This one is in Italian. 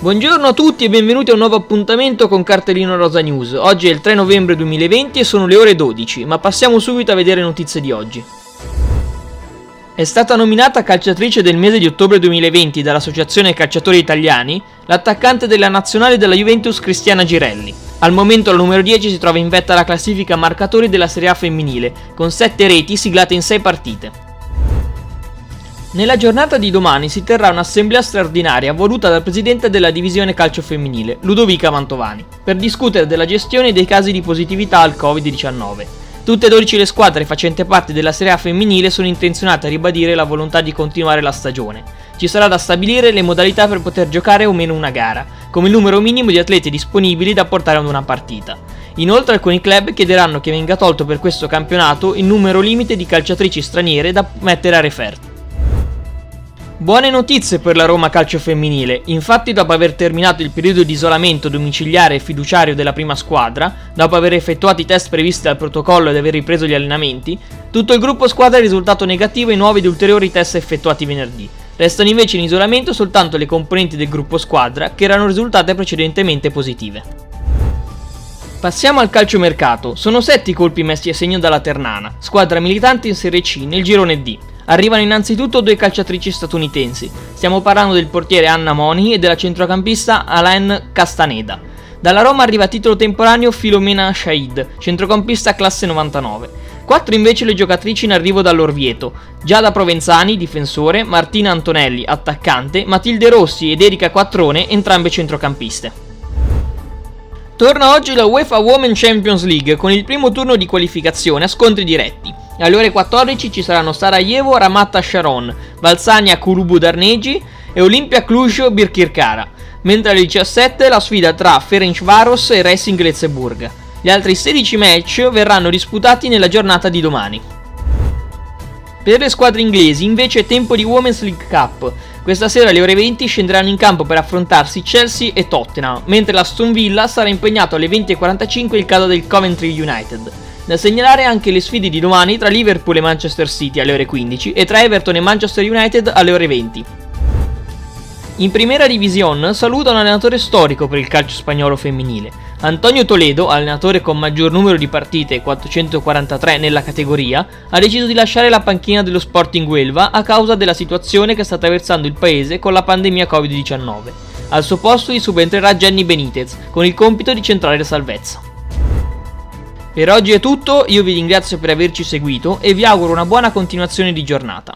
Buongiorno a tutti e benvenuti a un nuovo appuntamento con Cartellino Rosa News. Oggi è il 3 novembre 2020 e sono le ore 12, ma passiamo subito a vedere le notizie di oggi. È stata nominata calciatrice del mese di ottobre 2020 dall'Associazione Calciatori Italiani l'attaccante della nazionale della Juventus Cristiana Girelli. Al momento la numero 10 si trova in vetta alla classifica marcatori della Serie A femminile, con 7 reti siglate in 6 partite. Nella giornata di domani si terrà un'assemblea straordinaria voluta dal presidente della divisione calcio femminile, Ludovica Mantovani, per discutere della gestione dei casi di positività al Covid-19. Tutte e 12 le squadre facenti parte della Serie A femminile sono intenzionate a ribadire la volontà di continuare la stagione. Ci sarà da stabilire le modalità per poter giocare o meno una gara, come il numero minimo di atleti disponibili da portare ad una partita. Inoltre alcuni club chiederanno che venga tolto per questo campionato il numero limite di calciatrici straniere da mettere a referto. Buone notizie per la Roma calcio femminile, infatti dopo aver terminato il periodo di isolamento domiciliare e fiduciario della prima squadra, dopo aver effettuato i test previsti dal protocollo ed aver ripreso gli allenamenti, tutto il gruppo squadra è risultato negativo ai nuovi ed ulteriori test effettuati venerdì. Restano invece in isolamento soltanto le componenti del gruppo squadra che erano risultate precedentemente positive. Passiamo al calciomercato. Sono sette i colpi messi a segno dalla Ternana, squadra militante in Serie C nel girone D. Arrivano innanzitutto due calciatrici statunitensi. Stiamo parlando del portiere Anna Moni e della centrocampista Alain Castaneda. Dalla Roma arriva a titolo temporaneo Filomena Shaid, centrocampista classe 99. Quattro invece le giocatrici in arrivo dall'Orvieto. Giada Provenzani, difensore, Martina Antonelli, attaccante, Matilde Rossi ed Erika Quattrone, entrambe centrocampiste. Torna oggi la UEFA Women Champions League con il primo turno di qualificazione a scontri diretti. Alle ore 14 ci saranno Sarajevo Ramatta Sharon, Valsania Kurubu Darnegi e Olimpia Cluj Birkirkara, mentre alle 17 la sfida tra Ferencvaros e Racing Letzeburg. Gli altri 16 match verranno disputati nella giornata di domani. Per le squadre inglesi invece è tempo di Women's League Cup. Questa sera alle ore 20 scenderanno in campo per affrontarsi Chelsea e Tottenham, mentre la Stone Villa sarà impegnato alle 20.45 il caso del Coventry United. Da segnalare anche le sfide di domani tra Liverpool e Manchester City alle ore 15 e tra Everton e Manchester United alle ore 20. In Primera Division saluta un allenatore storico per il calcio spagnolo femminile. Antonio Toledo, allenatore con maggior numero di partite, 443 nella categoria, ha deciso di lasciare la panchina dello Sporting Huelva a causa della situazione che sta attraversando il paese con la pandemia Covid-19. Al suo posto gli subentrerà Jenny Benitez, con il compito di centrare la salvezza. Per oggi è tutto, io vi ringrazio per averci seguito e vi auguro una buona continuazione di giornata.